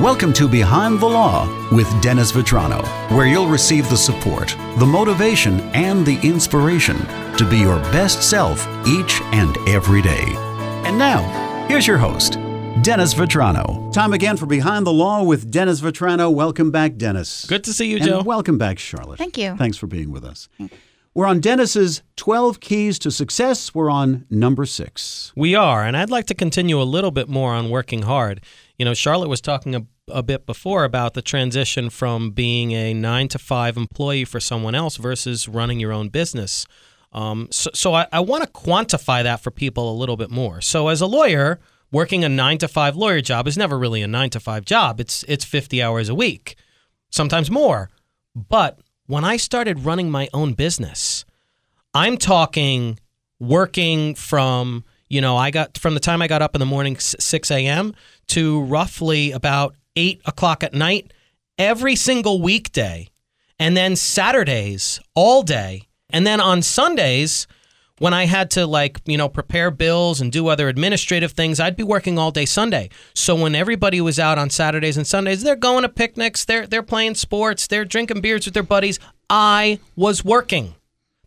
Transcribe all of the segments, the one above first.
Welcome to Behind the Law with Dennis Vitrano, where you'll receive the support, the motivation, and the inspiration to be your best self each and every day. And now, here's your host, Dennis Vitrano. Time again for Behind the Law with Dennis Vitrano. Welcome back, Dennis. Good to see you, and Joe. welcome back, Charlotte. Thank you. Thanks for being with us. We're on Dennis's 12 Keys to Success. We're on number six. We are, and I'd like to continue a little bit more on working hard. You know, Charlotte was talking a, a bit before about the transition from being a nine to five employee for someone else versus running your own business. Um, so, so I, I want to quantify that for people a little bit more. So, as a lawyer, working a nine to five lawyer job is never really a nine to five job. It's it's 50 hours a week, sometimes more. But when I started running my own business, I'm talking working from, you know, I got from the time I got up in the morning, 6 a.m., to roughly about 8 o'clock at night every single weekday. And then Saturdays all day. And then on Sundays, when I had to like, you know, prepare bills and do other administrative things, I'd be working all day Sunday. So when everybody was out on Saturdays and Sundays, they're going to picnics, they're they're playing sports, they're drinking beers with their buddies. I was working.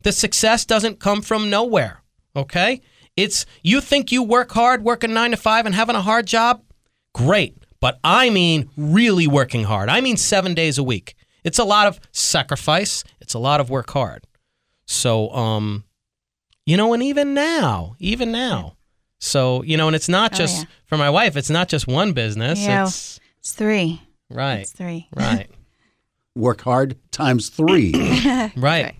The success doesn't come from nowhere, okay? It's you think you work hard, working 9 to 5 and having a hard job? Great. But I mean really working hard. I mean 7 days a week. It's a lot of sacrifice, it's a lot of work hard. So um you know, and even now, even now. So, you know, and it's not Oh, just yeah. for my wife, it's not just one business. Yeah. It's It's three. right. It's three. Right. Work hard times three. Right.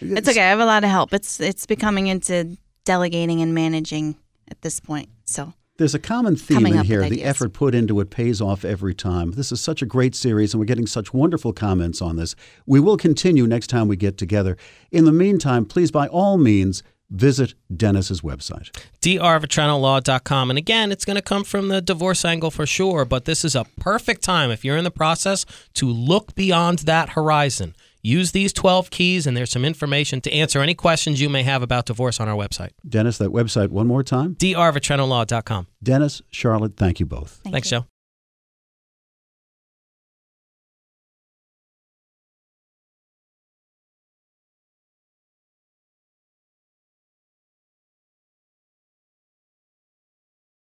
It's okay. I have a lot of help. It's it's becoming into delegating and managing at this point. So There's a common theme Coming in up here. The effort put into it pays off every time. This is such a great series, and we're getting such wonderful comments on this. We will continue next time we get together. In the meantime, please, by all means, visit Dennis's website. drvitranolaw.com. And again, it's going to come from the divorce angle for sure, but this is a perfect time if you're in the process to look beyond that horizon. Use these 12 keys, and there's some information to answer any questions you may have about divorce on our website. Dennis, that website one more time. drvitranolaw.com. Dennis, Charlotte, thank you both. thank Thanks, you. Joe.